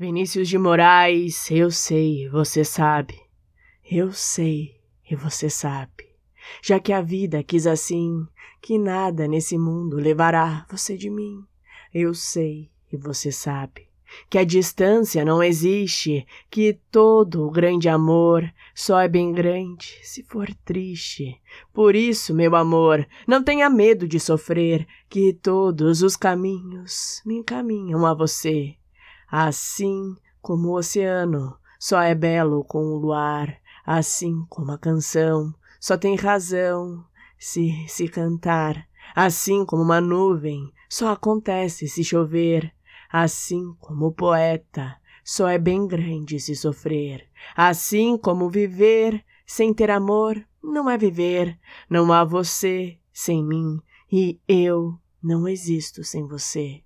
Vinícius de Moraes, eu sei, você sabe. Eu sei e você sabe. Já que a vida quis assim, que nada nesse mundo levará você de mim. Eu sei e você sabe que a distância não existe, que todo o grande amor só é bem grande se for triste. Por isso, meu amor, não tenha medo de sofrer, que todos os caminhos me encaminham a você. Assim como o oceano só é belo com o luar, assim como a canção só tem razão se se cantar, assim como uma nuvem só acontece se chover, assim como o poeta só é bem grande se sofrer, assim como viver sem ter amor não é viver, não há você sem mim e eu não existo sem você.